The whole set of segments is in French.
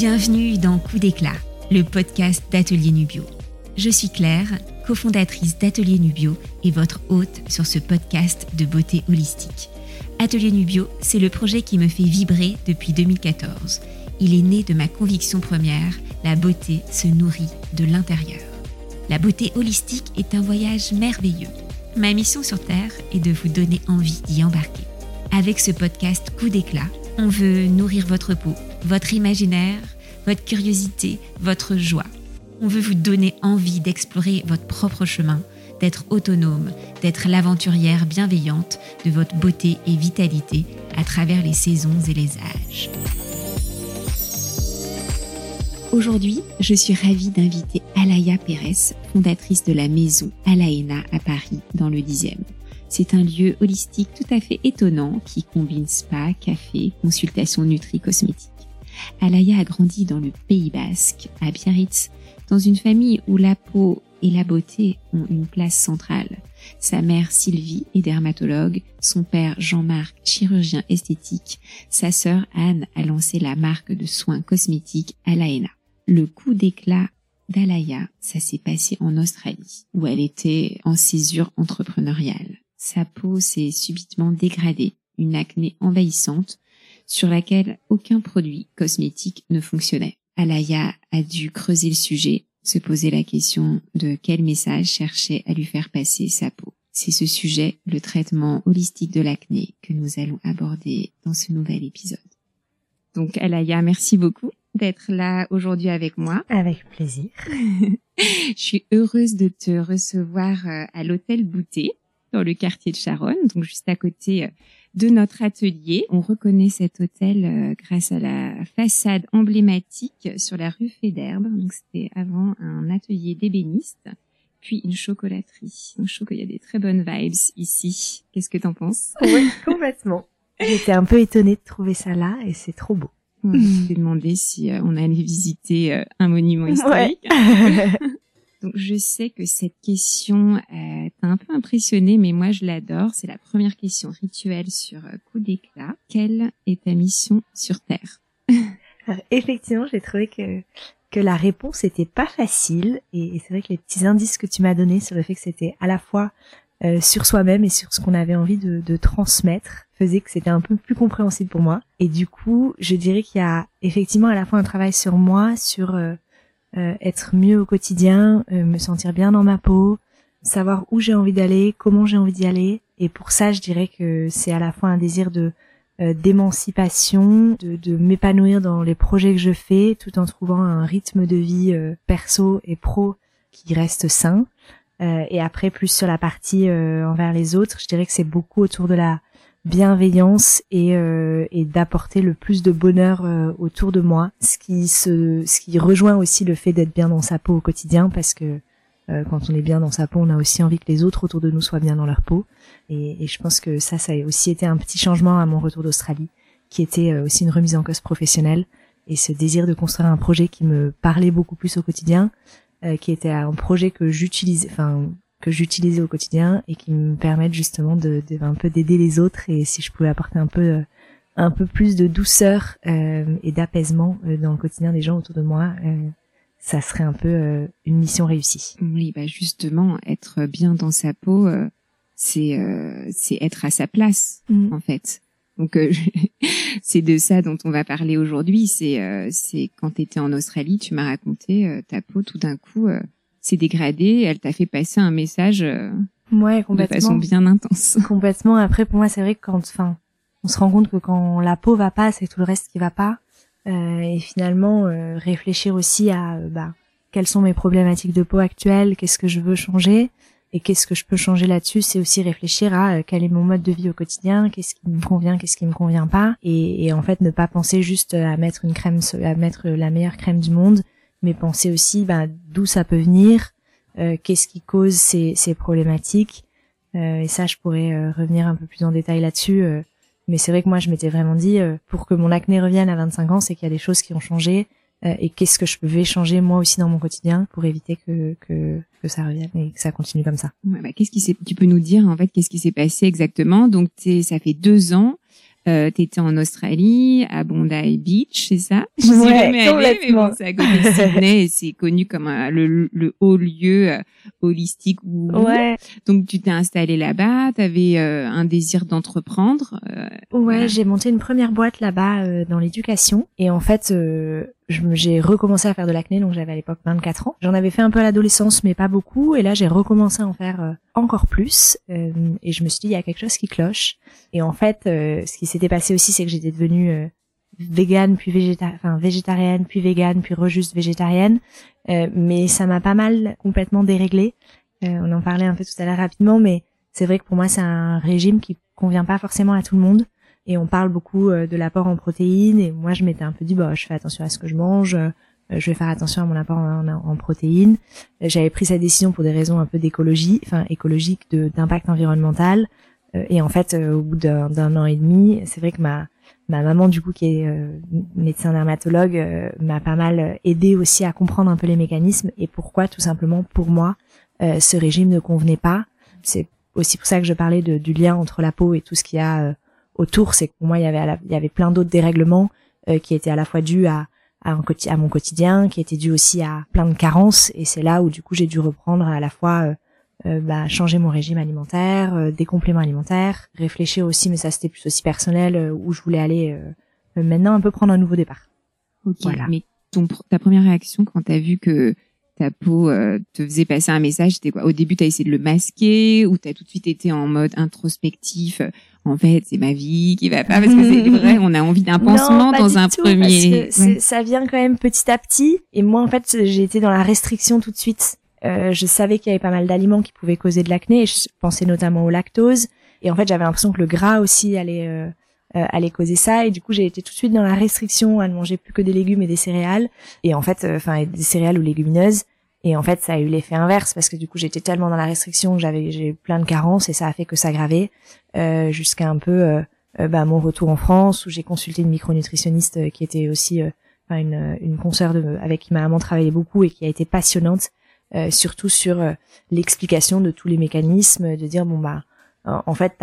Bienvenue dans Coup d'éclat, le podcast d'Atelier Nubio. Je suis Claire, cofondatrice d'Atelier Nubio et votre hôte sur ce podcast de beauté holistique. Atelier Nubio, c'est le projet qui me fait vibrer depuis 2014. Il est né de ma conviction première, la beauté se nourrit de l'intérieur. La beauté holistique est un voyage merveilleux. Ma mission sur Terre est de vous donner envie d'y embarquer. Avec ce podcast Coup d'éclat, on veut nourrir votre peau, votre imaginaire, votre curiosité, votre joie. On veut vous donner envie d'explorer votre propre chemin, d'être autonome, d'être l'aventurière bienveillante de votre beauté et vitalité à travers les saisons et les âges. Aujourd'hui, je suis ravie d'inviter Alaya Pérez, fondatrice de la maison Alaena à Paris, dans le 10e. C'est un lieu holistique tout à fait étonnant qui combine spa, café, consultation nutri-cosmétique. Alaya a grandi dans le Pays Basque, à Biarritz, dans une famille où la peau et la beauté ont une place centrale. Sa mère Sylvie est dermatologue, son père Jean-Marc chirurgien esthétique, sa sœur Anne a lancé la marque de soins cosmétiques Alaena. Le coup d'éclat d'Alaya, ça s'est passé en Australie, où elle était en césure entrepreneuriale. Sa peau s'est subitement dégradée, une acné envahissante sur laquelle aucun produit cosmétique ne fonctionnait. Alaya a dû creuser le sujet, se poser la question de quel message cherchait à lui faire passer sa peau. C'est ce sujet, le traitement holistique de l'acné, que nous allons aborder dans ce nouvel épisode. Donc Alaya, merci beaucoup d'être là aujourd'hui avec moi. Avec plaisir. Je suis heureuse de te recevoir euh, à l'hôtel Bouté dans le quartier de Charonne, donc juste à côté euh, de notre atelier. On reconnaît cet hôtel euh, grâce à la façade emblématique sur la rue Fédère. Donc c'était avant un atelier d'ébéniste, puis une chocolaterie. Donc je trouve qu'il y a des très bonnes vibes ici. Qu'est-ce que t'en penses? Oui, complètement. J'étais un peu étonnée de trouver ça là et c'est trop beau. On s'est demandé si euh, on allait visiter un monument historique. Donc je sais que cette question euh, t'a un peu impressionné, mais moi je l'adore. C'est la première question rituelle sur euh, coup d'éclat. Quelle est ta mission sur Terre? Effectivement, j'ai trouvé que que la réponse était pas facile et, c'est vrai que les petits indices que tu m'as donnés sur le fait que c'était à la fois euh, sur soi-même et sur ce qu'on avait envie de, transmettre faisait que c'était un peu plus compréhensible pour moi. Et du coup, je dirais qu'il y a effectivement à la fois un travail sur moi, sur euh, euh, être mieux au quotidien, euh, me sentir bien dans ma peau, savoir où j'ai envie d'aller, comment j'ai envie d'y aller. Et pour ça, je dirais que c'est à la fois un désir de euh, d'émancipation, de, de m'épanouir dans les projets que je fais, tout en trouvant un rythme de vie perso et pro qui reste sain. et après, plus sur la partie envers les autres, je dirais que c'est beaucoup autour de la bienveillance et, euh, et d'apporter le plus de bonheur euh, autour de moi. Ce qui se ce qui rejoint aussi le fait d'être bien dans sa peau au quotidien parce que euh, quand on est bien dans sa peau on a aussi envie que les autres autour de nous soient bien dans leur peau. Et, et je pense que ça ça a aussi été un petit changement à mon retour d'Australie qui était aussi une remise en cause professionnelle et ce désir de construire un projet qui me parlait beaucoup plus au quotidien qui était un projet que j'utilisais enfin que j'utilisais au quotidien et qui me permettent justement de, de un peu d'aider les autres et si je pouvais apporter un peu euh, un peu plus de douceur euh, et d'apaisement euh, dans le quotidien des gens autour de moi euh, ça serait un peu une mission réussie. Oui, bah justement, être bien dans sa peau, c'est c'est être à sa place mm. en fait. Donc c'est de ça dont on va parler aujourd'hui. C'est c'est quand tu étais en Australie, tu m'as raconté ta peau tout d'un coup s'est dégradée, elle t'a fait passer un message euh, ouais, de façon bien intense. Complètement. Après, pour moi, c'est vrai que quand, enfin, on se rend compte que quand la peau va pas, c'est tout le reste qui va pas. Euh, et finalement, euh, réfléchir aussi à, euh, bah, quelles sont mes problématiques de peau actuelles, qu'est-ce que je veux changer et qu'est-ce que je peux changer là-dessus, c'est aussi réfléchir à quel est mon mode de vie au quotidien, qu'est-ce qui me convient, qu'est-ce qui me convient pas, et, et, en fait ne pas penser juste à mettre une crème, à mettre la meilleure crème du monde, mais penser aussi bah, d'où ça peut venir, euh, qu'est-ce qui cause ces, ces problématiques. Euh, et ça, je pourrais euh, revenir un peu plus en détail là-dessus. Euh. mais c'est vrai que moi, je m'étais vraiment dit, pour que mon acné revienne à 25 ans, c'est qu'il y a des choses qui ont changé. et qu'est-ce que je pouvais changer moi aussi dans mon quotidien pour éviter que, que, que ça revienne et que ça continue comme ça. Ouais, bah, qu'est-ce qui s'est, tu peux nous dire en fait qu'est-ce qui s'est passé exactement? Donc ça fait deux ans euh, t'étais en Australie, à Bondi Beach, c'est ça? Je suis jamais allée, mais bon, c'est à côté de Sydney et c'est connu comme le, le, haut lieu euh, holistique. Où... Ouais. Donc tu t'es installé là-bas, t'avais euh, un désir d'entreprendre. Euh, ouais, j'ai monté une première boîte là-bas dans l'éducation et en fait j'ai recommencé à faire de l'acné, donc j'avais à l'époque 24 ans. J'en avais fait un peu à l'adolescence, mais pas beaucoup. Et là, j'ai recommencé à en faire euh, encore plus. Euh, et je me suis dit, il y a quelque chose qui cloche. Et en fait, euh, ce qui s'était passé aussi, c'est que j'étais devenue végane, puis enfin, végétarienne, puis végane, puis rejuste végétarienne. mais ça m'a pas mal complètement déréglé. on en parlait un peu tout à l'heure rapidement, mais c'est vrai que pour moi, c'est un régime qui convient pas forcément à tout le monde et on parle beaucoup euh, de l'apport en protéines. Et moi je m'étais un peu dit bah je fais attention à ce que je mange euh, je vais faire attention à mon apport en, protéines. J'avais pris cette décision pour des raisons un peu d'écologie enfin écologique d'impact environnemental. Euh, et en fait au bout d'un an et demi c'est vrai que ma ma maman du coup qui est médecin dermatologue m'a pas mal aidé aussi à comprendre un peu les mécanismes et pourquoi tout simplement pour moi ce régime ne convenait pas. C'est aussi pour ça que je parlais de, du lien entre la peau et tout ce qu'il y a autour, c'est que pour moi il y avait il y avait plein d'autres dérèglements euh, qui étaient à la fois dus à à, à, mon quotidien, qui étaient dus aussi à plein de carences, et c'est là où du coup j'ai dû reprendre à la fois euh, euh bah, changer mon régime alimentaire, euh, des compléments alimentaires, réfléchir aussi, mais ça c'était plus aussi personnel, où je voulais aller maintenant un peu prendre un nouveau départ. Ok, voilà. mais ton, ta première réaction quand t'as vu que ta peau te faisait passer un message, c'était quoi? Au début, t'as essayé de le masquer ou t'as tout de suite été en mode introspectif en fait, c'est ma vie qui va pas parce que c'est vrai, on a envie d'un pansement dans un premier. Ça vient quand même petit à petit. Et moi, en fait, j'ai été dans la restriction tout de suite. Euh, je savais qu'il y avait pas mal d'aliments qui pouvaient causer de l'acné. Je pensais notamment au lactose. Et en fait, j'avais l'impression que le gras aussi allait euh, euh, allait causer ça. Et du coup, j'ai été tout de suite dans la restriction à ne manger plus que des légumes et des céréales. Et en fait, enfin, des céréales ou légumineuses. Et en fait, ça a eu l'effet inverse parce que du coup, j'étais tellement dans la restriction que j'avais j'ai plein de carences et ça a fait que gravait euh, jusqu'à un peu euh, euh, bah, mon retour en France où j'ai consulté une micronutritionniste euh, qui était aussi une, une consoeur de, avec qui ma maman travaillait beaucoup et qui a été passionnante, surtout sur l'explication de tous les mécanismes, de dire bon bah en, fait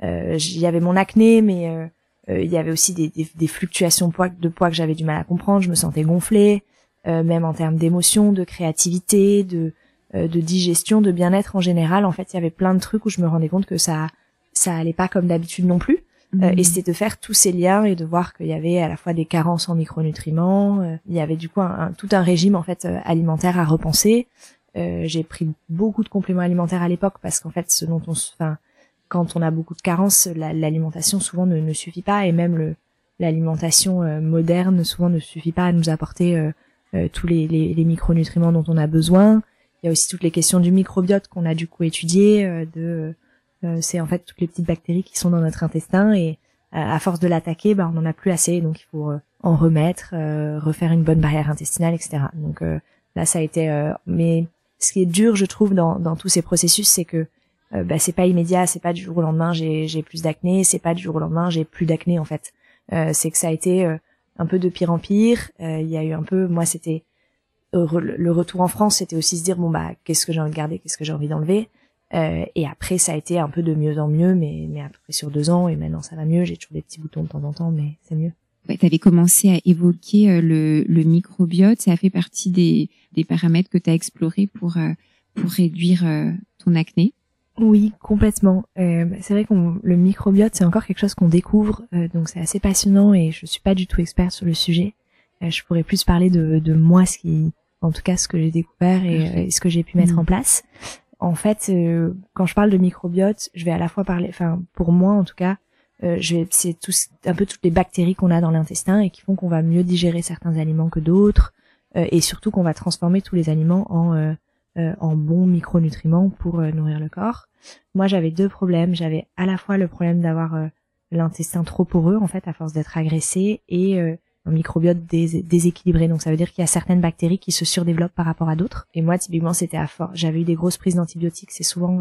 il y avait mon acné, mais il y avait aussi des, des, des fluctuations de poids que j'avais du mal à comprendre. Je me sentais gonflée. Euh, même en termes d'émotion, de créativité, de euh, de digestion, de bien-être en général. En fait, il y avait plein de trucs où je me rendais compte que ça ça allait pas comme d'habitude non plus. Euh, et mhm. c'était de faire tous ces liens et de voir qu'il y avait à la fois des carences en micronutriments. il y avait du coup un, tout un régime en fait alimentaire à repenser. j'ai pris beaucoup de compléments alimentaires à l'époque parce qu'en fait, ce dont on, enfin, quand on a beaucoup de carences, l'alimentation souvent ne, ne, suffit pas et même l'alimentation moderne souvent ne suffit pas à nous apporter euh, tous les, les, les, micronutriments dont on a besoin. Il y a aussi toutes les questions du microbiote qu'on a du coup étudié. Euh, de, euh, c'est en fait toutes les petites bactéries qui sont dans notre intestin et à force de l'attaquer, bah, on n'en a plus assez, donc il faut en remettre, refaire une bonne barrière intestinale, etc. Donc là, ça a été. mais ce qui est dur, je trouve, dans, dans tous ces processus, c'est que bah, c'est pas immédiat, c'est pas du jour au lendemain j'ai j'ai plus d'acné, c'est pas du jour au lendemain j'ai plus d'acné en fait. c'est que ça a été un peu de pire en pire. Euh, il y a eu un peu, moi c'était le retour en France, c'était aussi se dire bon bah qu'est-ce que j'ai envie de garder, qu'est-ce que j'ai envie d'enlever? Euh, et après ça a été un peu de mieux en mieux, mais mais à peu près sur deux ans et maintenant ça va mieux. J'ai toujours des petits boutons de temps en temps, mais c'est mieux. Ouais, tu avais commencé à évoquer euh, le, le microbiote, ça a fait partie des, des paramètres que tu as explorés pour, pour réduire ton acné. Oui, complètement. Euh, c'est vrai qu'on le microbiote, c'est encore quelque chose qu'on découvre, euh, donc c'est assez passionnant et je suis pas du tout expert sur le sujet. Euh, je pourrais plus parler de, de moi, ce qui, en tout cas, ce que j'ai découvert et, ce que j'ai pu mettre mm. en place. En fait, quand je parle de microbiote, je vais à la fois parler, enfin pour moi en tout cas, je vais, c'est tout, un peu toutes les bactéries qu'on a dans l'intestin et qui font qu'on va mieux digérer certains aliments que d'autres, et surtout qu'on va transformer tous les aliments en euh, en bons micronutriments pour euh, nourrir le corps. Moi, j'avais deux problèmes. J'avais à la fois le problème d'avoir euh, l'intestin trop poreux, en fait, à force d'être agressé, et un microbiote déséquilibré. Donc ça veut dire qu'il y a certaines bactéries qui se surdéveloppent par rapport à d'autres. Et moi, typiquement, c'était à fort. J'avais eu des grosses prises d'antibiotiques. C'est souvent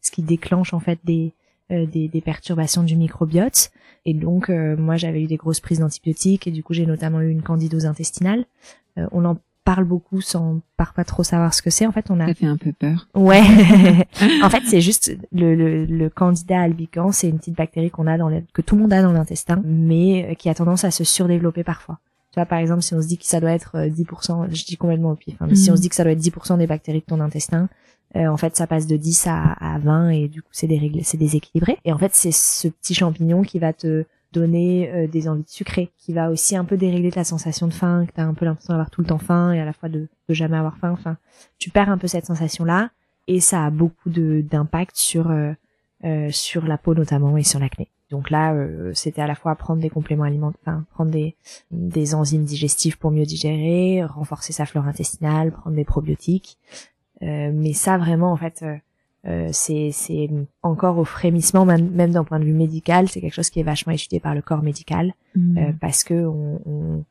ce qui déclenche en fait des, des, perturbations du microbiote. Et donc, moi, j'avais eu des grosses prises d'antibiotiques et du coup, j'ai notamment eu une candidose intestinale. Parle beaucoup sans parfois trop savoir ce que c'est. En fait, on a. Ça fait un peu peur. Ouais. en fait, c'est juste le, le, le candida albicans, c'est une petite bactérie qu'on a dans le, que tout le monde a dans l'intestin, mais euh, qui a tendance à se surdévelopper parfois. Tu vois, par exemple, si on se dit que ça doit être 10%, je dis complètement au pif, hein, mais si on se dit que ça doit être 10% des bactéries de ton intestin, euh, en fait, ça passe de 10 à, à 20 et du coup, c'est c'est déséquilibré. Et en fait, c'est ce petit champignon qui va te donner euh, des envies de sucrer, qui va aussi un peu dérégler ta sensation de faim, que tu as un peu l'impression d'avoir tout le temps faim et à la fois de, jamais avoir faim. Enfin, tu perds un peu cette sensation-là et ça a beaucoup d'impact sur euh, euh, sur la peau notamment et sur l'acné. Donc là, c'était à la fois prendre des compléments alimentaires, prendre des, des enzymes digestives pour mieux digérer, renforcer sa flore intestinale, prendre des probiotiques. mais ça vraiment, en fait, euh, c'est encore au frémissement même, d'un point de vue médical. C'est quelque chose qui est vachement étudié par le corps médical. Mm. euh, parce que on, on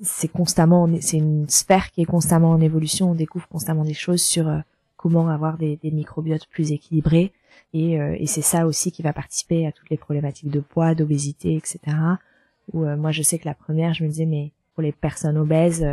c'est constamment c'est une sphère qui est constamment en évolution. On découvre constamment des choses sur euh, comment avoir des, des, microbiotes plus équilibrés. Et, et c'est ça aussi qui va participer à toutes les problématiques de poids d'obésité etc où moi je sais que la première je me disais mais pour les personnes obèses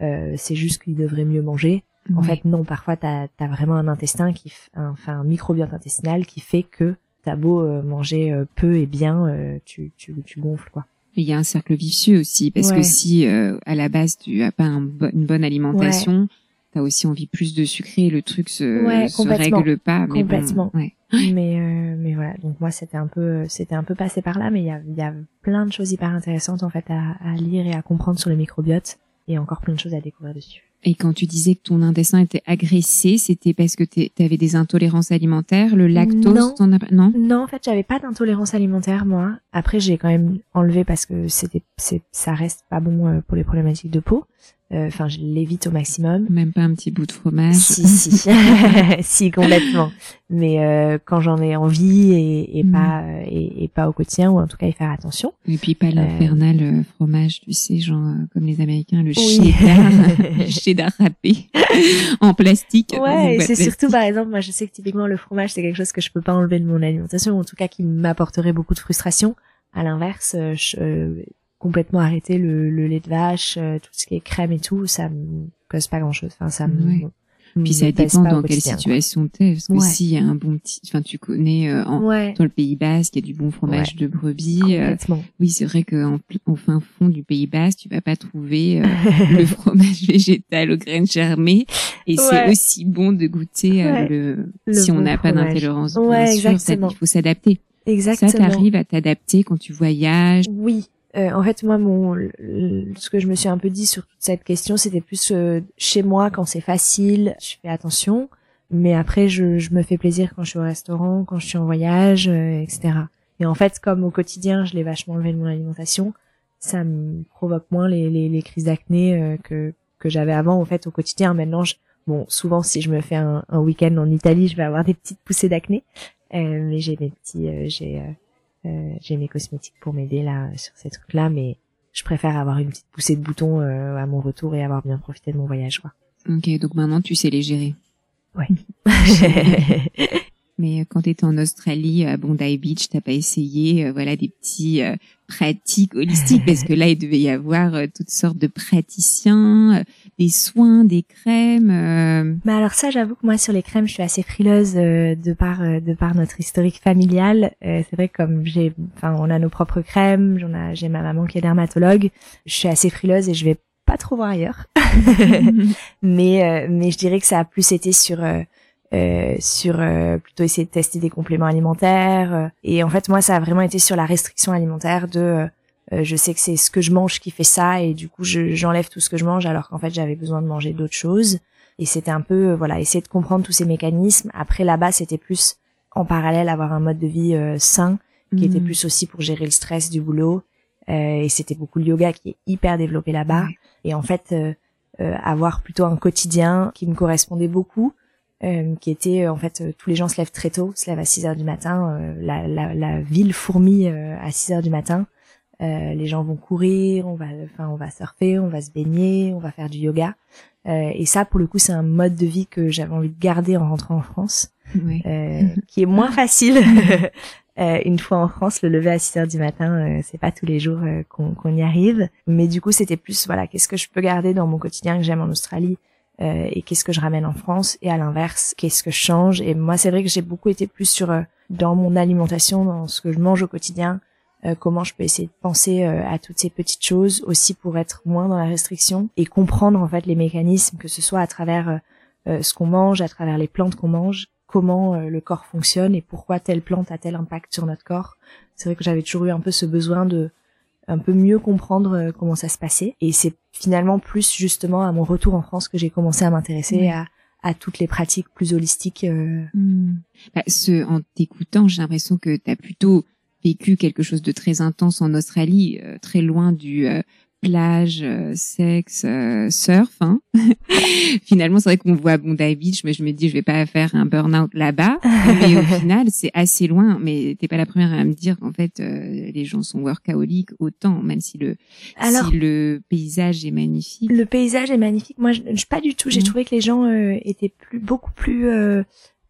c'est juste qu'ils devraient mieux manger en fait, non, parfois, tu as, vraiment un intestin, qui, enfin, un microbiote intestinal qui fait que t'as beau euh, manger euh, peu et bien, euh, tu, tu, tu gonfles, quoi. Il y a un cercle vicieux aussi, parce que si à la base tu as pas une bonne alimentation, tu as aussi envie plus de sucrer, le truc se, se règle pas. Mais complètement. mais mais voilà, donc moi c'était un peu c'était un peu passé par là, mais il y a, y a plein de choses hyper intéressantes en fait à, à lire et à comprendre sur le microbiote, et encore plein de choses à découvrir dessus. Et quand tu disais que ton intestin était agressé, c'était parce que tu avais des intolérances alimentaires, le lactose, non, non, non en fait, j'avais pas d'intolérance alimentaire moi. Après, j'ai quand même enlevé parce que c'était, ça reste pas bon euh, pour les problématiques de peau. Euh, enfin, je l'évite au maximum. Même pas un petit bout de fromage. Si, si, si complètement. Mais euh, quand j'en ai envie et, et mm. pas et, et, pas au quotidien ou en tout cas y faire attention. Et puis pas l'infernal euh, fromage, tu sais, genre comme les Américains, le cheddar, cheddar râpé en plastique. Ouais, c'est surtout par exemple, moi je sais que typiquement le fromage c'est quelque chose que je peux pas enlever de mon alimentation, en tout cas qui m'apporterait beaucoup de frustration. À l'inverse, je, complètement arrêter le, le, lait de vache, euh, tout ce qui est crème et tout, ça me cause pas grand chose. Enfin, ça me, Puis ça dépend dans quelle situation t'es, parce que s'il y a un bon petit, enfin tu connais euh, en, dans le Pays Basque, il y a du bon fromage de brebis. Euh, oui, c'est vrai qu'en au fin fond du Pays Basque, tu vas pas trouver le fromage végétal aux graines germées, et c'est aussi bon de goûter le, si on n'a pas d'intolérance. Ouais, exactement. il faut s'adapter. Exactement. Ça, t'arrives à t'adapter quand tu voyages. Oui, euh, en fait, moi, mon, ce que je me suis un peu dit sur toute cette question, c'était plus euh, chez moi quand c'est facile, je fais attention, mais après, je, je, me fais plaisir quand je suis au restaurant, quand je suis en voyage, euh, etc. Et en fait, comme au quotidien, je l'ai vachement enlevé de mon alimentation, ça me provoque moins les, les, les crises d'acné que que j'avais avant. En fait, au quotidien, maintenant, je, bon, souvent, si je me fais un, un week-end en Italie, je vais avoir des petites poussées d'acné, mais j'ai des petits, j'ai euh, j'ai mes cosmétiques pour m'aider là sur ces trucs-là, mais je préfère avoir une petite poussée de boutons euh, à mon retour et avoir bien profité de mon voyage, quoi. Ok, donc maintenant tu sais les gérer. Ouais. Mais euh, quand tu étais en Australie, à Bondi Beach, t'as pas essayé, voilà, des petits pratiques holistiques? Parce que là, il devait y avoir toutes sortes de praticiens, des soins, des crèmes. Mais alors ça, j'avoue que moi sur les crèmes, je suis assez frileuse de par de par notre historique familial. c'est vrai que comme j'ai, enfin, on a nos propres crèmes, j'en a, j'ai ma maman qui est dermatologue. Je suis assez frileuse et je vais pas trop voir ailleurs. mais mais je dirais que ça a plus été sur euh, sur euh, plutôt essayer de tester des compléments alimentaires. Euh, et en fait, moi, ça a vraiment été sur la restriction alimentaire de je sais que c'est ce que je mange qui fait ça et du coup j'enlève tout ce que je mange alors qu'en fait j'avais besoin de manger d'autres choses et c'était un peu voilà essayer de comprendre tous ces mécanismes après là-bas c'était plus en parallèle avoir un mode de vie sain qui était mmh. plus aussi pour gérer le stress du boulot et c'était beaucoup le yoga qui est hyper développé là-bas et en fait avoir plutôt un quotidien qui me correspondait beaucoup euh, qui était euh, en fait euh, tous les gens se lèvent très tôt, se lèvent à 6 heures du matin, la, la, la, ville fourmille à 6 heures du matin. les gens vont courir, on va, enfin, on va surfer, on va se baigner, on va faire du yoga. et ça, pour le coup, c'est un mode de vie que j'avais envie de garder en rentrant en France, qui est moins facile. Euh, une fois en France, le lever à 6 heures du matin, euh, c'est pas tous les jours euh, qu'on y arrive. Mais du coup, c'était plus voilà, qu'est-ce que je peux garder dans mon quotidien que j'aime en Australie et qu'est-ce que je ramène en France et à l'inverse, qu'est-ce que je change. Et moi, c'est vrai que j'ai beaucoup été plus sur dans mon alimentation, dans ce que je mange au quotidien, comment je peux essayer de penser à toutes ces petites choses aussi pour être moins dans la restriction et comprendre en fait les mécanismes, que ce soit à travers ce qu'on mange, à travers les plantes qu'on mange comment euh, le corps fonctionne et pourquoi telle plante a tel impact sur notre corps. C'est vrai que j'avais toujours eu un peu ce besoin de un peu mieux comprendre euh, comment ça se passait et c'est finalement plus justement à mon retour en France que j'ai commencé à m'intéresser à, à toutes les pratiques plus holistiques. Euh. Hmm. Bah, ce, en t'écoutant, j'ai l'impression que tu as plutôt vécu quelque chose de très intense en Australie, très loin du plage, euh, sexe, euh, surf. Hein. Finalement, c'est vrai qu'on voit Bondi Beach, mais je me dis, je vais pas faire un burn-out là-bas. mais au final, c'est assez loin. Mais t'es pas la première à me dire qu'en fait, euh, les gens sont workaholiques autant, même si le Alors, si le paysage est magnifique. Le paysage est magnifique. Moi, je, je pas du tout. J'ai mm. trouvé que les gens étaient plus beaucoup plus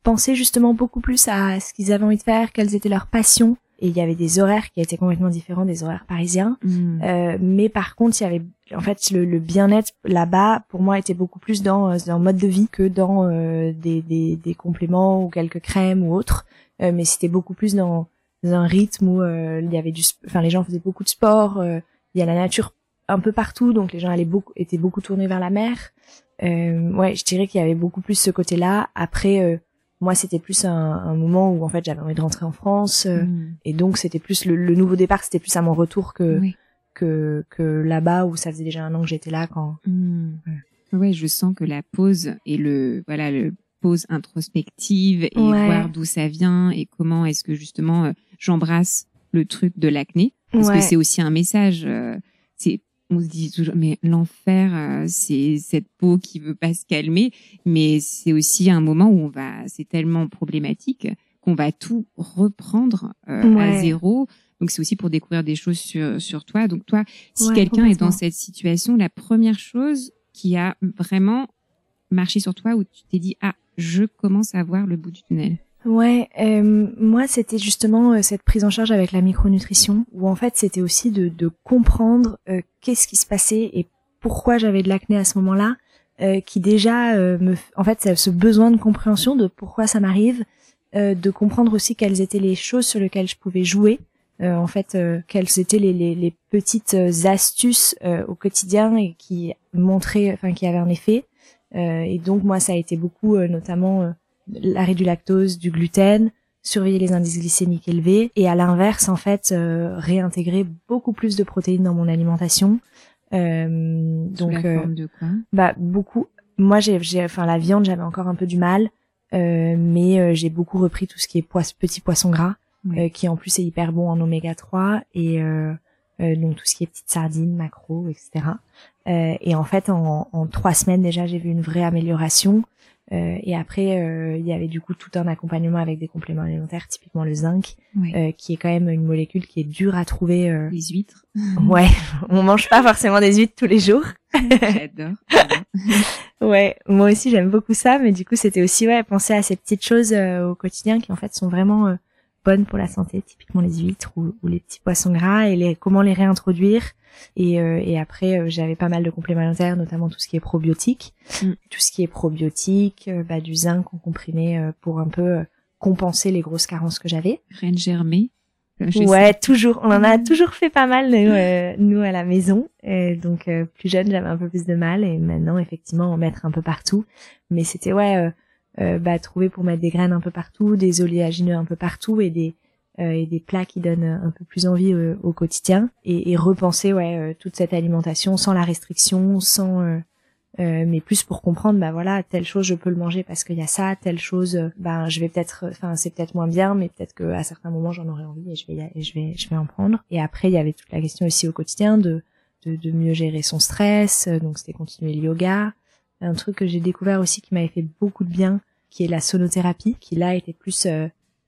pensaient justement beaucoup plus à ce qu'ils avaient envie de faire, quelles étaient leurs passions et il y avait des horaires qui étaient complètement différents des horaires parisiens. Mm. Euh, mais par contre, il y avait en fait le, le bien-être là-bas pour moi était beaucoup plus dans euh, dans mode de vie que dans euh, des, des, des compléments ou quelques crèmes ou autres. Euh, mais c'était beaucoup plus dans, un rythme où euh, il y avait du, enfin les gens faisaient beaucoup de sport. il y a la nature un peu partout, donc les gens allaient beaucoup étaient beaucoup tournés vers la mer. ouais, je dirais qu'il y avait beaucoup plus ce côté-là. Après moi c'était plus un, moment où en fait j'avais envie de rentrer en France euh, mm. et donc c'était plus le, nouveau départ c'était plus à mon retour que que que là-bas où ça faisait déjà un an que j'étais là quand mm. ouais. je sens que la pause et le voilà le pause introspective et voir d'où ça vient et comment est-ce que justement euh, j'embrasse le truc de l'acné parce que c'est aussi un message euh, on se dit toujours, mais l'enfer, euh, c'est cette peau qui veut pas se calmer, mais c'est aussi un moment où on va, c'est tellement problématique qu'on va tout reprendre euh, à zéro. Donc c'est aussi pour découvrir des choses sur sur toi. Donc toi, si quelqu'un est dans cette situation, la première chose qui a vraiment marché sur toi, où tu t'es dit ah, je commence à voir le bout du tunnel. Ouais, euh, moi c'était justement euh, cette prise en charge avec la micronutrition, où en fait c'était aussi de, de comprendre euh, qu'est-ce qui se passait et pourquoi j'avais de l'acné à ce moment-là, qui déjà me, en fait, ce besoin de compréhension de pourquoi ça m'arrive, de comprendre aussi quelles étaient les choses sur lesquelles je pouvais jouer, en fait, quelles étaient les, les, les petites astuces au quotidien et qui montraient, enfin qui avaient un effet. et donc moi ça a été beaucoup, notamment l'arrêt du lactose, du gluten, surveiller les indices glycémiques élevés et à l'inverse en fait euh, réintégrer beaucoup plus de protéines dans mon alimentation. Euh, donc euh, de quoi? bah beaucoup. Moi j'ai enfin la viande j'avais encore un peu du mal, euh, mais j'ai beaucoup repris tout ce qui est poisse, petits poissons gras, qui en plus est hyper bon en oméga 3 et donc tout ce qui est petites sardines, macros, etc. et en fait en, en trois semaines déjà j'ai vu une vraie amélioration. Euh, et après, euh, il y avait du coup tout un accompagnement avec des compléments alimentaires, typiquement le zinc, euh, qui est quand même une molécule qui est dure à trouver. Les huîtres. ouais, on mange pas forcément des huîtres tous les jours. J'adore. ouais, moi aussi j'aime beaucoup ça, mais du coup c'était aussi ouais penser à ces petites choses au quotidien qui en fait sont vraiment bonnes pour la santé, typiquement les huîtres ou, ou les petits poissons gras et les comment les réintroduire et, euh, et après, euh, j'avais pas mal de compléments alimentaires, notamment tout ce qui est probiotique. Mm. Tout ce qui est probiotique, euh, bah, du zinc qu'on comprimait pour un peu compenser les grosses carences que j'avais. Rien germé. Ouais, toujours. On en a mm. toujours fait pas mal nous, nous à la maison. donc plus jeune, j'avais un peu plus de mal et maintenant effectivement en mettre un peu partout. Mais c'était ouais, bah trouver pour mettre des graines un peu partout, des oléagineux un peu partout et des euh, et des plats qui donnent un peu plus envie euh, au quotidien. Et, et, repenser ouais euh, toute cette alimentation sans la restriction, sans mais plus pour comprendre bah voilà telle chose je peux le manger parce qu'il y a ça telle chose bah je vais peut-être enfin c'est peut-être moins bien mais peut-être que à certains moments j'en aurais envie et je vais je vais je vais en prendre. Et après il y avait toute la question aussi au quotidien de de, de mieux gérer son stress donc c'était continuer le yoga un truc que j'ai découvert aussi qui m'avait fait beaucoup de bien qui est la sonothérapie qui là était plus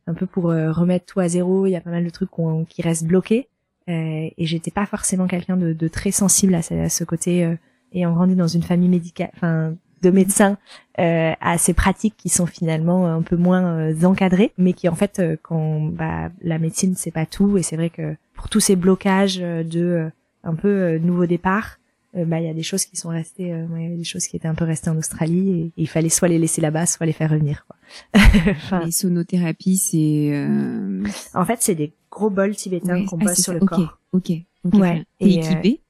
un peu pour euh, remettre tout à zéro. Il y a pas mal de trucs qui restent bloqués. Euh, et j'étais pas forcément quelqu'un de, de, très sensible à ce, à ce côté. Euh, ayant grandi dans une famille médicale, enfin de médecin euh, à ces pratiques qui sont finalement un peu moins encadrées, mais qui en fait, quand bah, la médecine c'est pas tout, et c'est vrai que pour tous ces blocages de un peu nouveau départ, bah il y a des choses qui sont restées, il y a des choses qui étaient un peu restées en Australie, et, il fallait soit les laisser là-bas, soit les faire revenir. Quoi. enfin, les sonothérapies, c'est en fait c'est des gros bols tibétains qu'on ah, pose sur le corps. Ok. Ouais. Et équipé?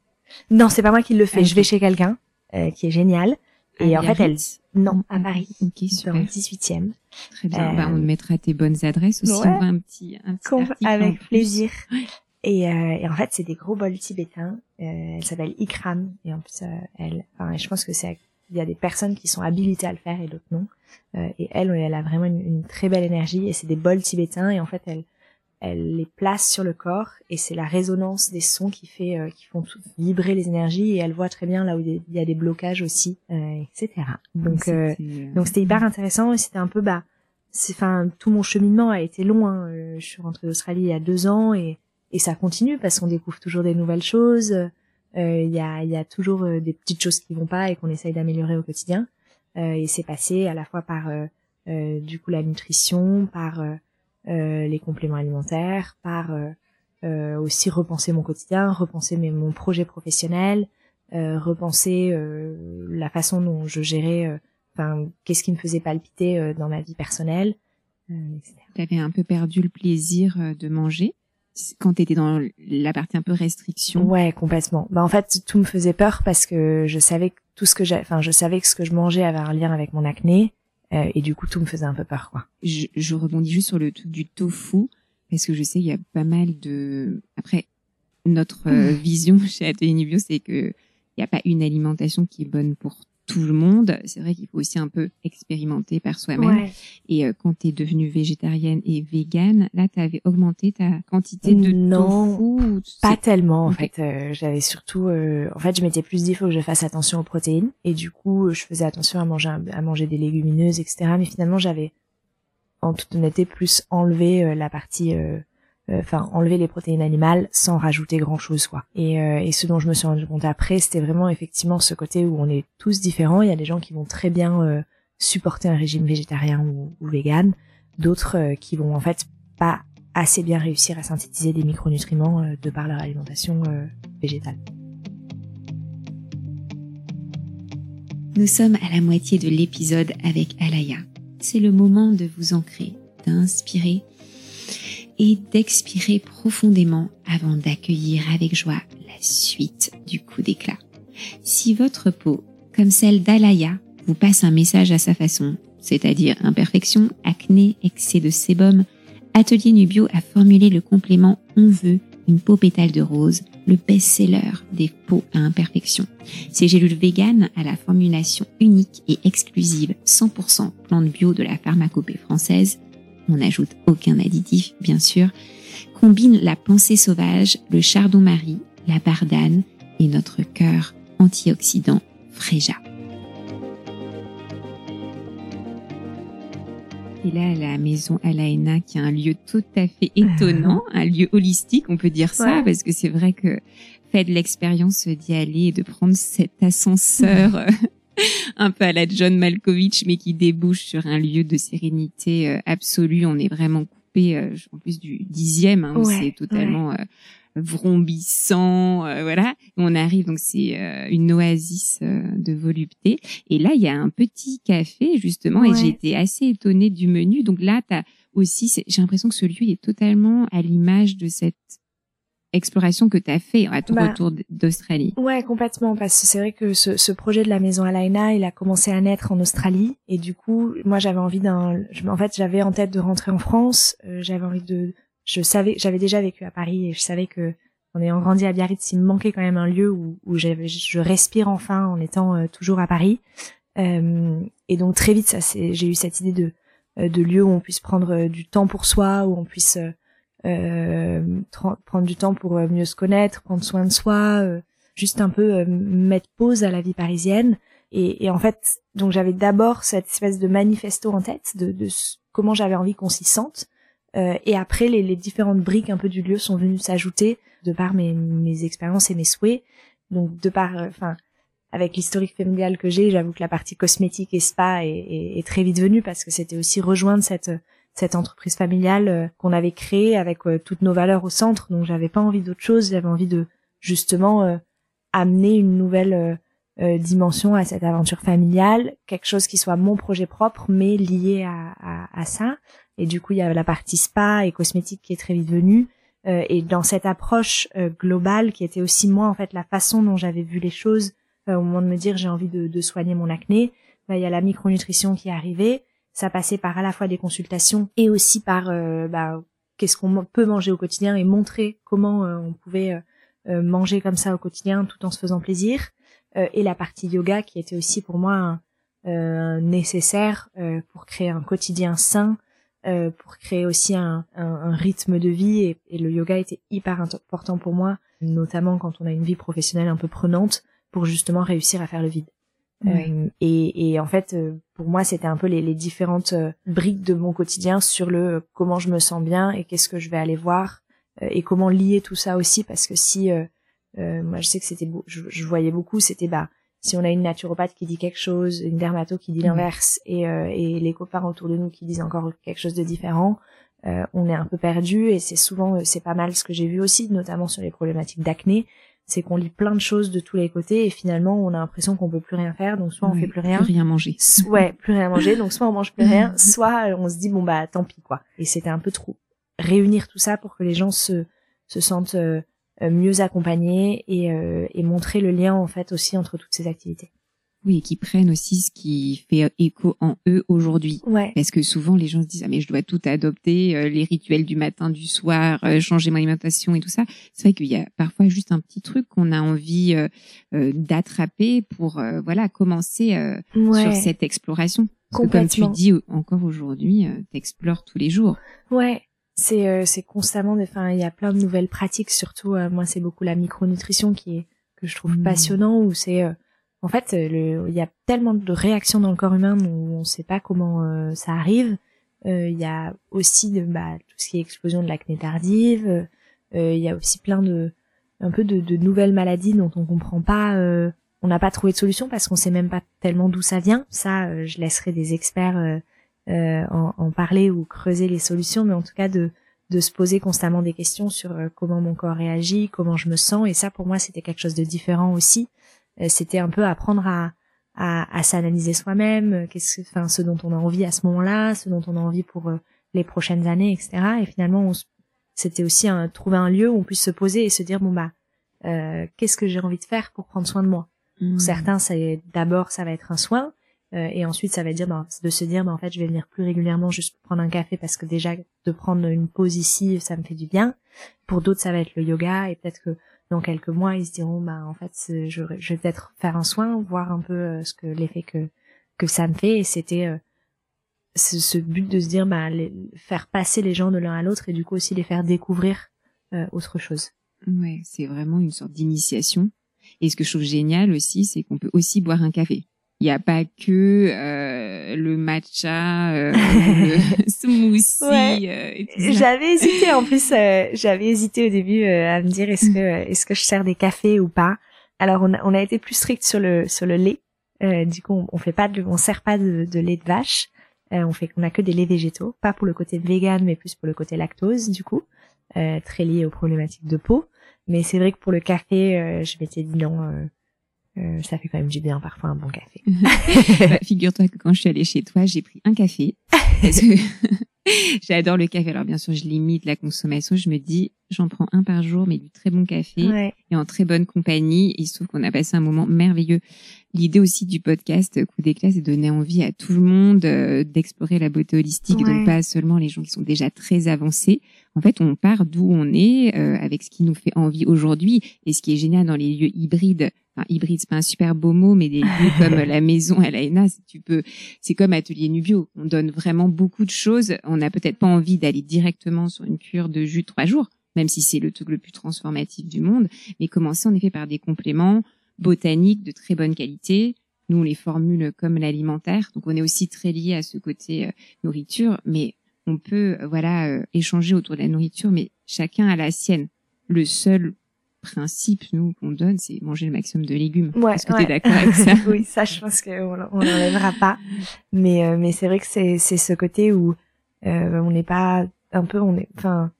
Non, c'est pas moi qui le fais. Ah, je vais chez quelqu'un euh, qui est génial. Et en fait, elle, non, à Paris, okay, super. dans le 18e. Très bien. Bah, on mettra tes bonnes adresses aussi. On va un petit, un petit avec plaisir. Et, euh, et, en fait, c'est des gros bols tibétains. Euh, elle s'appelle Ikram. Et en plus, euh, elle, enfin, je pense que c'est, il y a des personnes qui sont habilitées à le faire et d'autres non. Euh, et elle, elle a vraiment une, une, très belle énergie. Et c'est des bols tibétains. Et en fait, elle, elle les place sur le corps et c'est la résonance des sons qui fait euh, qui font vibrer les énergies et elle voit très bien là où il y a des blocages aussi euh, etc donc euh, donc c'était hyper intéressant et c'était un peu bah c'est enfin tout mon cheminement a été long hein. je suis rentrée d'Australie il y a deux ans et et ça continue parce qu'on découvre toujours des nouvelles choses. Il y a y a toujours des petites choses qui vont pas et qu'on essaye d'améliorer au quotidien. Et c'est passé à la fois par du coup la nutrition par euh, les compléments alimentaires, par euh, euh, aussi repenser mon quotidien, repenser mon projet professionnel, repenser la façon dont je gérais, enfin qu'est-ce qui me faisait palpiter dans ma vie personnelle, etc. Tu avais un peu perdu le plaisir de manger quand tu étais dans la partie un peu restriction Ouais, complètement. Bah en fait, tout me faisait peur parce que je savais que tout ce que j'ai enfin je savais que ce que je mangeais avait un lien avec mon acné euh, et du coup, tout me faisait un peu peur, quoi. Je, je rebondis juste sur le truc du tofu, parce que je sais il y a pas mal de. Après, notre euh, vision chez Atelier Nubio, c'est que il n'y a pas une alimentation qui est bonne pour tout le monde. C'est vrai qu'il faut aussi un peu expérimenter par soi-même. Et euh, quand tu es devenue végétarienne et végane, là, tu avais augmenté ta quantité de non, tofu pas tellement en fait. Euh, j'avais surtout, euh, en fait, je m'étais plus dit, il faut que je fasse attention aux protéines. Et du coup, je faisais attention à manger, à manger des légumineuses, etc. Mais finalement, j'avais, en toute honnêteté, plus enlevé la partie euh, enfin enlever les protéines animales sans rajouter grand chose quoi. Et, euh, et ce dont je me suis rendu compte après, c'était vraiment effectivement ce côté où on est tous différents. Il y a des gens qui vont très bien euh, supporter un régime végétarien ou, ou vegan, d'autres qui vont en fait pas assez bien réussir à synthétiser des micronutriments de par leur alimentation végétale. Nous sommes à la moitié de l'épisode avec Alaya. C'est le moment de vous ancrer, d'inspirer et d'expirer profondément avant d'accueillir avec joie la suite du coup d'éclat. Si votre peau, comme celle d'Alaya, vous passe un message à sa façon, c'est-à-dire imperfection, acné, excès de sébum, Atelier Nubio a formulé le complément On veut une peau pétale de rose, le best-seller des peaux à imperfection. Ces gélules véganes à la formulation unique et exclusive 100% plante bio de la pharmacopée française on n'ajoute aucun additif bien sûr, combine la pensée sauvage, le chardon-marie, la bardane et notre cœur antioxydant Fréja. Et là, la maison Alaina, qui est un lieu tout à fait étonnant, un lieu holistique, on peut dire ça, parce que c'est vrai que faites l'expérience d'y aller et de prendre cet ascenseur un peu à la John Malkovich, mais qui débouche sur un lieu de sérénité euh, absolue. On est vraiment coupé, euh, en plus du dixième, hein, où c'est totalement euh, vrombissant, voilà. On arrive, donc c'est une oasis de volupté. Et là, il y a un petit café, justement, et j'ai été assez étonnée du menu. Donc là, tu as aussi, j'ai l'impression que ce lieu est totalement à l'image de cette exploration que tu as fait à ton bah, retour d'Australie. Ouais, complètement, parce que c'est vrai que ce, ce, projet de la maison Alaina, il a commencé à naître en Australie, et du coup, moi j'avais envie d'un, en fait, j'avais en tête de rentrer en France, euh, j'avais envie de, je savais, j'avais déjà vécu à Paris, et je savais que en ayant grandi à Biarritz, il me manquait quand même un lieu où, où je respire enfin en étant euh, toujours à Paris. Euh, et donc très vite, ça, j'ai eu cette idée de de lieu où on puisse prendre du temps pour soi, où on puisse prendre du temps pour euh, mieux se connaître, prendre soin de soi, euh, juste un peu mettre pause à la vie parisienne. Et, et en fait, donc j'avais d'abord cette espèce de manifesto en tête de, de comment j'avais envie qu'on s'y sente. et après, les, les, différentes briques un peu du lieu sont venues s'ajouter de par mes, mes expériences et mes souhaits. Donc de par, enfin, avec l'historique familial que j'ai, j'avoue que la partie cosmétique et spa est, est, très vite venue parce que c'était aussi rejoindre cette cette entreprise familiale euh, qu'on avait créée avec euh, toutes nos valeurs au centre. Donc j'avais pas envie d'autre chose, j'avais envie de justement euh, amener une nouvelle dimension à cette aventure familiale, quelque chose qui soit mon projet propre mais lié à, à, à ça. Et du coup il y a la partie spa et cosmétique qui est très vite venue. et dans cette approche globale qui était aussi moi en fait la façon dont j'avais vu les choses au moment de me dire j'ai envie de, de, soigner mon acné, bah, il y a la micronutrition qui est arrivée ça passait par à la fois des consultations et aussi par euh, bah, qu'est-ce qu'on peut manger au quotidien et montrer comment euh, on pouvait euh, manger comme ça au quotidien tout en se faisant plaisir. Et la partie yoga qui était aussi pour moi nécessaire pour créer un quotidien sain pour créer aussi un, rythme de vie et, le yoga était hyper important pour moi notamment quand on a une vie professionnelle un peu prenante pour justement réussir à faire le vide euh, et, et, en fait, euh, pour moi, c'était un peu les, les, différentes euh, briques de mon quotidien sur le comment je me sens bien et qu'est-ce que je vais aller voir et comment lier tout ça aussi parce que si moi je sais que c'était je, je, voyais beaucoup c'était bah si on a une naturopathe qui dit quelque chose une dermato qui dit l'inverse et, et les copains autour de nous qui disent encore quelque chose de différent on est un peu perdu et c'est souvent c'est pas mal ce que j'ai vu aussi notamment sur les problématiques d'acné c'est qu'on lit plein de choses de tous les côtés et finalement on a l'impression qu'on peut plus rien faire donc soit on fait plus rien. plus rien manger. Ouais plus rien manger donc soit on mange plus rien soit on se dit bon bah tant pis quoi. Et c'était un peu trop. Réunir tout ça pour que les gens se se sentent euh, mieux accompagnés et, euh, et montrer le lien en fait aussi entre toutes ces activités oui, et qui prennent aussi ce qui fait écho en eux aujourd'hui. Ouais. Parce que souvent les gens se disent ah mais je dois tout adopter, euh, les rituels du matin, du soir, euh, changer mon alimentation et tout ça. C'est vrai qu'il y a parfois juste un petit truc qu'on a envie euh, d'attraper pour voilà commencer sur cette exploration. Parce comme tu dis encore aujourd'hui, tu explores tous les jours. Ouais. C'est c'est constamment enfin il y a plein de nouvelles pratiques surtout moi c'est beaucoup la micronutrition qui est que je trouve mmh. passionnant où c'est en fait, il y a tellement de réactions dans le corps humain où on ne sait pas comment euh, ça arrive. Euh, il y a aussi de, bah, tout ce qui est explosion de l'acné tardive. Euh, il y a aussi plein de, un peu de, de nouvelles maladies dont on comprend pas. on n'a pas trouvé de solution parce qu'on sait même pas tellement d'où ça vient. Ça, je laisserai des experts en, en, parler ou creuser les solutions, mais en tout cas de de se poser constamment des questions sur comment mon corps réagit, comment je me sens. Et ça, pour moi, c'était quelque chose de différent aussi. Euh, c'était un peu apprendre à, à, à s'analyser soi-même, euh, qu'est-ce, enfin, ce dont on a envie à ce moment-là, ce dont on a envie pour euh, les prochaines années, etc. Et finalement, c'était aussi un, trouver un lieu où on puisse se poser et se dire bon bah, euh, qu'est-ce que j'ai envie de faire pour prendre soin de moi? Pour mmh. certains, c'est d'abord ça va être un soin, euh, et ensuite ça va dire ben, de se dire ben, en fait je vais venir plus régulièrement juste pour prendre un café parce que déjà de prendre une pause ici ça me fait du bien. Pour d'autres ça va être le yoga et peut-être que dans quelques mois, ils se diront, bah en fait, je, je vais peut-être faire un soin, voir un peu euh, ce que l'effet que que ça me fait. Et c'était euh, ce, but de se dire, bah faire passer les gens de l'un à l'autre et du coup aussi les faire découvrir euh, autre chose. Ouais, c'est vraiment une sorte d'initiation. Et ce que je trouve génial aussi, c'est qu'on peut aussi boire un café. Il n'y a pas que euh, le matcha, euh, le smoothie. Ouais. Euh, j'avais hésité en plus. Euh, j'avais hésité au début à me dire est-ce que est-ce que je sers des cafés ou pas? Alors on a, on a été plus strict sur le sur le lait. du coup on, on, fait pas de on sert pas de, de lait de vache. on fait on a que des laits végétaux, pas pour le côté vegan mais plus pour le côté lactose du coup, très lié aux problématiques de peau. Mais c'est vrai que pour le café, je m'étais dit non euh, ça fait quand même du bien parfois un bon café. bah, Figure-toi que quand je suis allée chez toi, j'ai pris un café. j'adore le café. Alors bien sûr, je limite la consommation. Je me dis, j'en prends un par jour, mais du très bon café et en très bonne compagnie. Il se trouve qu'on a passé un moment merveilleux. L'idée aussi du podcast Coup d'éclat, c'est de donner envie à tout le monde euh, d'explorer la beauté holistique, donc pas seulement les gens qui sont déjà très avancés. En fait, on part d'où on est, euh, avec ce qui nous fait envie aujourd'hui. Et ce qui est génial dans les lieux hybrides, enfin hybride, c'est pas un super beau mot, mais des lieux comme la maison à la ENA, tu peux, c'est comme Atelier Nubio. On donne vraiment beaucoup de choses. On n'a peut-être pas envie d'aller directement sur une cure de jus de trois jours, même si c'est le truc le plus transformatif du monde, mais commencer en effet par des compléments botaniques de très bonne qualité. Nous, on les formule comme l'alimentaire, donc on est aussi très lié à ce côté euh, nourriture, mais on peut euh, voilà euh, échanger autour de la nourriture, mais chacun a la sienne. Le seul principe nous qu'on donne, c'est manger le maximum de légumes. Ouais, Est-ce que ouais. tu es d'accord avec ça Oui, ça, je pense qu'on on l'enlèvera pas. Mais euh, mais c'est vrai que c'est c'est ce côté où euh, on n'est pas un peu, on est, enfin,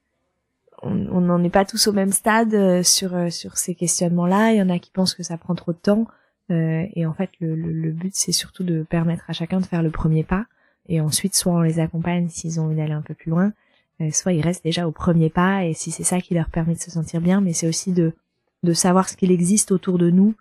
on n'en est pas tous au même stade euh, sur euh, sur ces questionnements-là. Il y en a qui pensent que ça prend trop de temps. Euh, et en fait, le, le, le but, c'est surtout de permettre à chacun de faire le premier pas. Et ensuite, soit on les accompagne s'ils ont envie d'aller un peu plus loin, soit ils restent déjà au premier pas. Et si c'est ça qui leur permet de se sentir bien, mais c'est aussi de de savoir ce qu'il existe autour de nous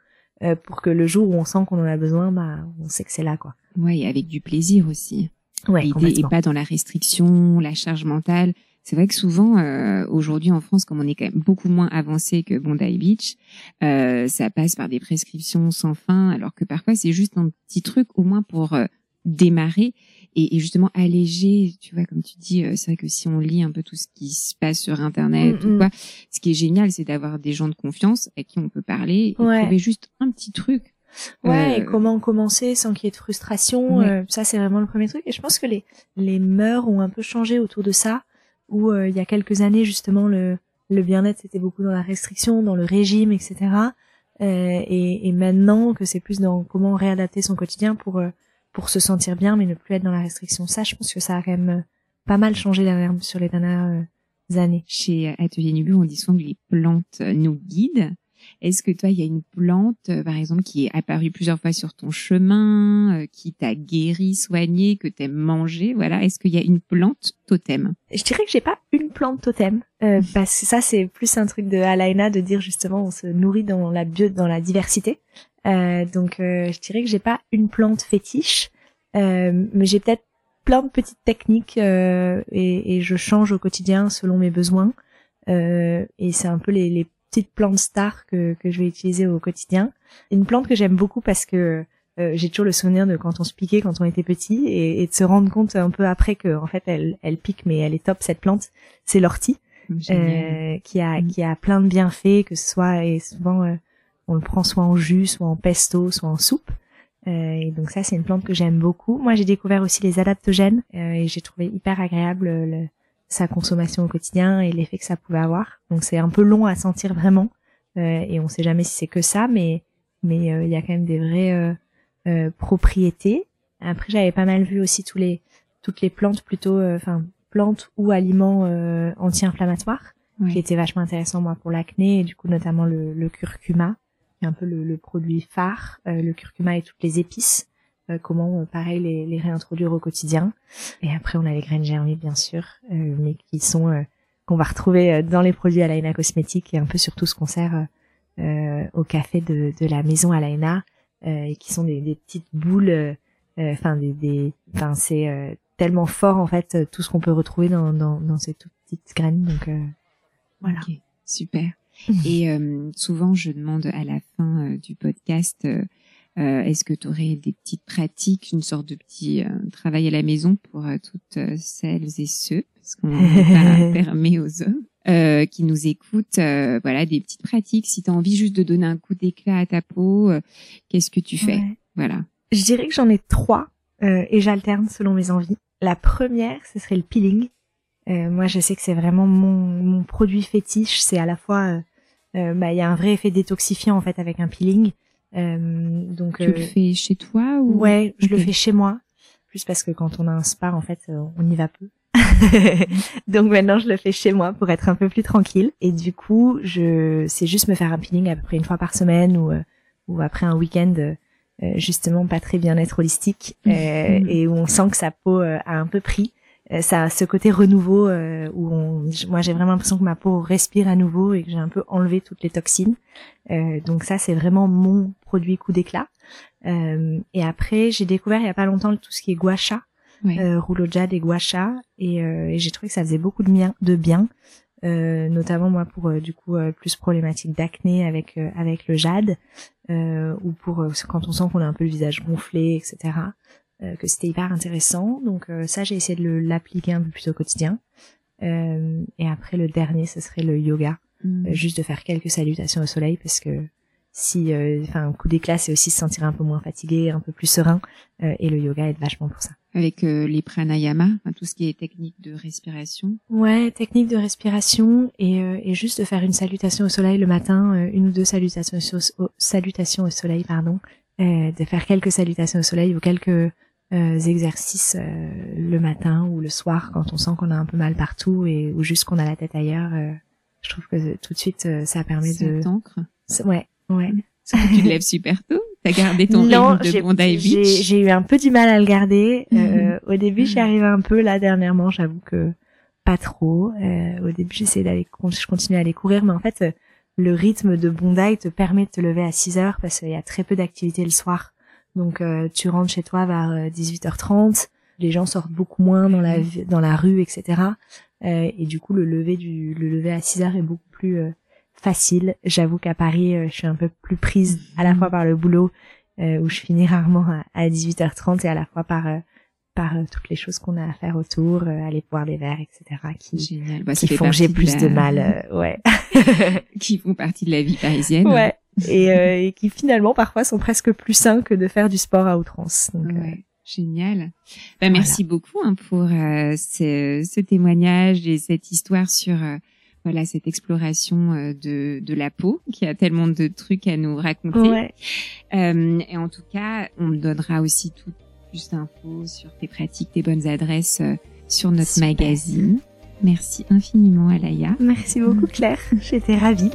euh, pour que le jour où on sent qu'on en a besoin, bah, on sait que c'est là, quoi. Ouais, et avec du plaisir aussi. Ouais, est pas dans la restriction, la charge mentale. C'est vrai que souvent, euh, aujourd'hui en France, comme on est quand même beaucoup moins avancé que Bondi Beach, euh, ça passe par des prescriptions sans fin, alors que parfois c'est juste un petit truc au moins pour euh, démarrer et, et justement alléger. Tu vois, comme tu dis, euh, c'est vrai que si on lit un peu tout ce qui se passe sur Internet Mm, ou mm. quoi, ce qui est génial, c'est d'avoir des gens de confiance à qui on peut parler et Ouais. trouver juste un petit truc. Ouais, Euh, et comment commencer sans qu'il y ait de frustration, Ouais. euh, ça c'est vraiment le premier truc. Et je pense que les les mœurs ont un peu changé autour de ça, où euh, il y a quelques années justement le le bien-être c'était beaucoup dans la restriction, dans le régime, etc. Euh, et, et maintenant que c'est plus dans comment réadapter son quotidien pour euh, pour se sentir bien, mais ne plus être dans la restriction. Ça, je pense que ça a quand même euh, pas mal changé sur les dernières euh, années. Chez Atelier Nubu, on dit souvent que les plantes euh, nous guident. Est-ce que toi, il y a une plante, euh, par exemple, qui est apparue plusieurs fois sur ton chemin, euh, qui t'a guéri, soigné, que t'aimes manger? Voilà. Est-ce qu'il y a une plante totem? Je dirais que j'ai pas une plante totem, euh, parce que ça c'est plus un truc de Alaina de dire justement on se nourrit dans la bio, dans la diversité. Euh, donc euh, je dirais que j'ai pas une plante fétiche, euh, mais j'ai peut-être plein de petites techniques euh, et, et je change au quotidien selon mes besoins. Euh, et c'est un peu les, les petites plantes stars que, que je vais utiliser au quotidien. Une plante que j'aime beaucoup parce que euh, j'ai toujours le souvenir de quand on se piquait quand on était petit et, et de se rendre compte un peu après que en fait elle, elle pique mais elle est top cette plante. C'est l'ortie euh, qui a qui a plein de bienfaits que ce soit et souvent euh, on le prend soit en jus, soit en pesto, soit en soupe. Euh, et donc ça c'est une plante que j'aime beaucoup. Moi j'ai découvert aussi les adaptogènes euh, et j'ai trouvé hyper agréable euh, le- sa consommation au quotidien et l'effet que ça pouvait avoir. Donc c'est un peu long à sentir vraiment euh, et on sait jamais si c'est que ça mais mais euh, il y a quand même des vraies euh, euh, propriétés. Après j'avais pas mal vu aussi tous les toutes les plantes plutôt euh, enfin plantes ou aliments euh, anti-inflammatoires qui était vachement intéressant moi pour l'acné et du coup notamment le, le curcuma qui est un peu le, le produit phare euh, le curcuma et toutes les épices euh, comment euh, pareil les, les réintroduire au quotidien et après on a les graines germées bien sûr mais qui sont qu'on va retrouver dans les produits Alaina cosmétiques et un peu sur tout ce qu'on sert euh, au café de, de la maison Alaina euh, et qui sont des, des petites boules euh, euh, enfin des des enfin c'est tellement fort en fait tout ce qu'on peut retrouver dans dans, dans ces toutes petites graines donc voilà super. Et euh, souvent, je demande à la fin euh, du podcast, euh, euh, est-ce que tu aurais des petites pratiques, une sorte de petit euh, travail à la maison pour toutes celles et ceux, parce qu'on pas permis aux hommes, euh, qui nous écoutent, euh, voilà, des petites pratiques. Si tu as envie juste de donner un coup d'éclat à ta peau, qu'est-ce que tu fais? Ouais. Voilà. Je dirais que j'en ai trois euh, et j'alterne selon mes envies. La première, ce serait le peeling. Euh, moi, je sais que c'est vraiment mon, mon produit fétiche. C'est à la fois, euh, euh, bah, il y a un vrai effet détoxifiant en fait avec un peeling. Euh, donc, Tu le fais chez toi ou ouais, je le fais chez moi. Plus parce que quand on a un spa, en fait, on y va peu. donc maintenant, je le fais chez moi pour être un peu plus tranquille. Et du coup, je, c'est juste me faire un peeling à peu près une fois par semaine ou, ou après un week-end. euh, justement pas très bien-être holistique euh, Mhm. et où on sent que sa peau euh, a un peu pris. Euh, ça a ce côté renouveau euh, où on, moi j'ai vraiment l'impression que ma peau respire à nouveau et que j'ai un peu enlevé toutes les toxines. Euh, donc ça c'est vraiment mon produit coup d'éclat. Euh, et après j'ai découvert il y a pas longtemps tout ce qui est gua sha, Ouais. euh, rouleau de jade et gua sha et, euh, et j'ai trouvé que ça faisait beaucoup de bien, de bien. Euh, notamment moi pour euh, du coup euh, plus problématique d'acné avec euh, avec le jade euh, ou pour euh, quand on sent qu'on a un peu le visage gonflé etc que c'était hyper intéressant donc euh, ça j'ai essayé de l'appliquer un peu plus au quotidien Euh, et après le dernier ce serait le yoga Mm. Euh, juste de faire quelques salutations au soleil parce que si, enfin, un coup d'éclat, c'est aussi se sentir un peu moins fatigué, un peu plus serein. et le yoga aide vachement pour ça. Avec les pranayama, tout ce qui est technique de respiration. Ouais, technique de respiration et, et juste de faire une salutation au soleil le matin, une ou deux salutations au, salutations au soleil, pardon, de faire quelques salutations au soleil ou quelques euh, exercices euh, le matin ou le soir quand on sent qu'on a un peu mal partout et ou juste qu'on a la tête ailleurs. Euh, je trouve que tout de suite ça permet ça de. t'ancre. Ouais, ouais. tu te lèves super tôt. T'as gardé ton rythme de Bondi Beach. J'ai eu un peu du mal à le garder. Mhm. au début, j'y arrivais un peu. Là, dernièrement, j'avoue que pas trop. au début, j'essayais d'aller, je continuais à aller courir, mais en fait, le rythme de Bondi te permet de te lever à 6 heures parce qu'il y a très peu d'activité le soir. Donc euh, tu rentres chez toi vers 18h30, euh, les gens sortent beaucoup moins dans la mhm. dans la rue, etc. Euh, et du coup le lever du le lever à 6 heures est beaucoup plus facile. J'avoue qu'à Paris, je suis un peu plus prise à la fois mhm. par le boulot où je finis rarement à, 18h30 et à la fois par par toutes les choses qu'on a à faire autour, aller boire des verres, etc. qui, bah, qui font j'ai plus de, mal, ouais. qui font partie de la vie parisienne. Ouais, et, euh, et, qui finalement parfois sont presque plus sains que de faire du sport à outrance. Donc, euh, Génial. Bah, merci beaucoup hein, pour euh, ce, ce, témoignage et cette histoire sur voilà cette exploration de, de la peau qui a tellement de trucs à nous raconter. Ouais. et en tout cas, on me donnera aussi tout plus d'infos sur tes pratiques, tes bonnes adresses sur notre magazine. Merci infiniment, Alaya. Merci beaucoup, Claire. J'étais ravie.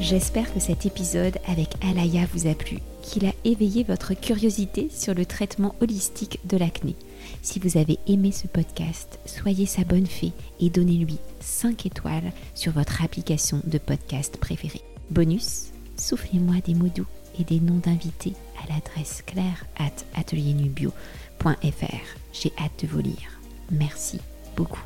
J'espère que cet épisode avec Alaya vous a plu, qu'il a éveillé votre curiosité sur le traitement holistique de l'acné. Si vous avez aimé ce podcast, soyez sa bonne fée et donnez-lui 5 étoiles sur votre application de podcast préférée. Bonus, soufflez-moi des mots doux et des noms d'invités à l'adresse claire at atelierNubio.fr. J'ai hâte de vous lire. Merci beaucoup.